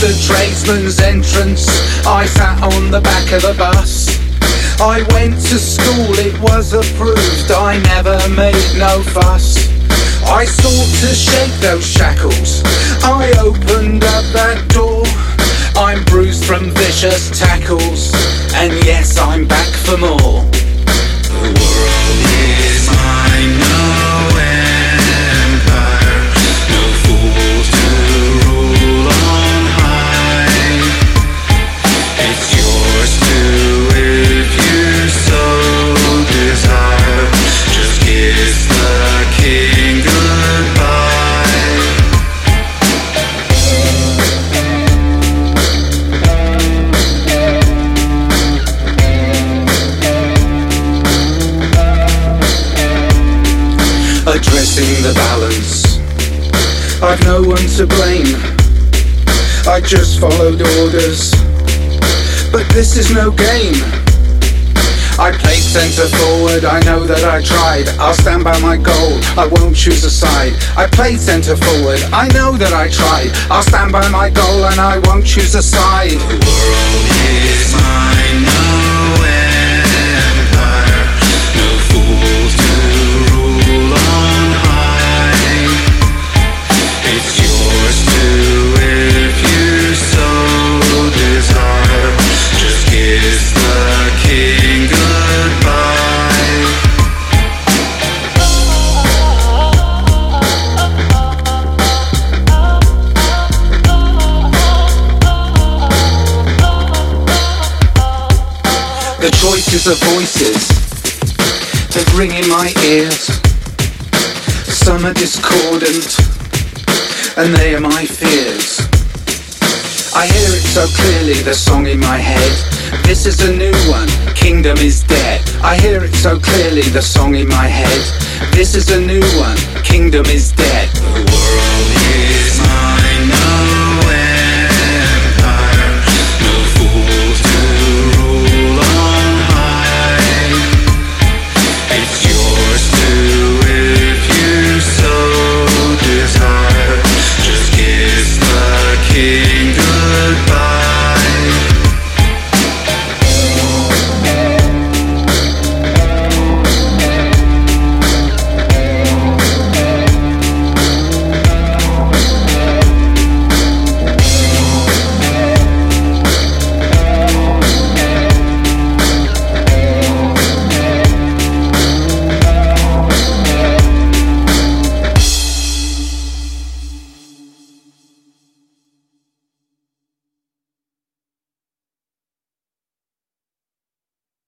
The tradesman's entrance. I sat on the back of the bus. I went to school, it was approved. I never made no fuss. I sought to shake those shackles. I opened up that door. I'm bruised from vicious tackles. And yes, I'm back for more. I've no one to blame. I just followed orders. But this is no game. I played centre forward, I know that I tried. I'll stand by my goal, I won't choose a side. I played centre forward, I know that I tried. I'll stand by my goal and I won't choose a side. The world is mine, The choices of voices that ring in my ears. Some are discordant, and they are my fears. I hear it so clearly, the song in my head. This is a new one, Kingdom is Dead. I hear it so clearly, the song in my head. This is a new one, Kingdom is Dead.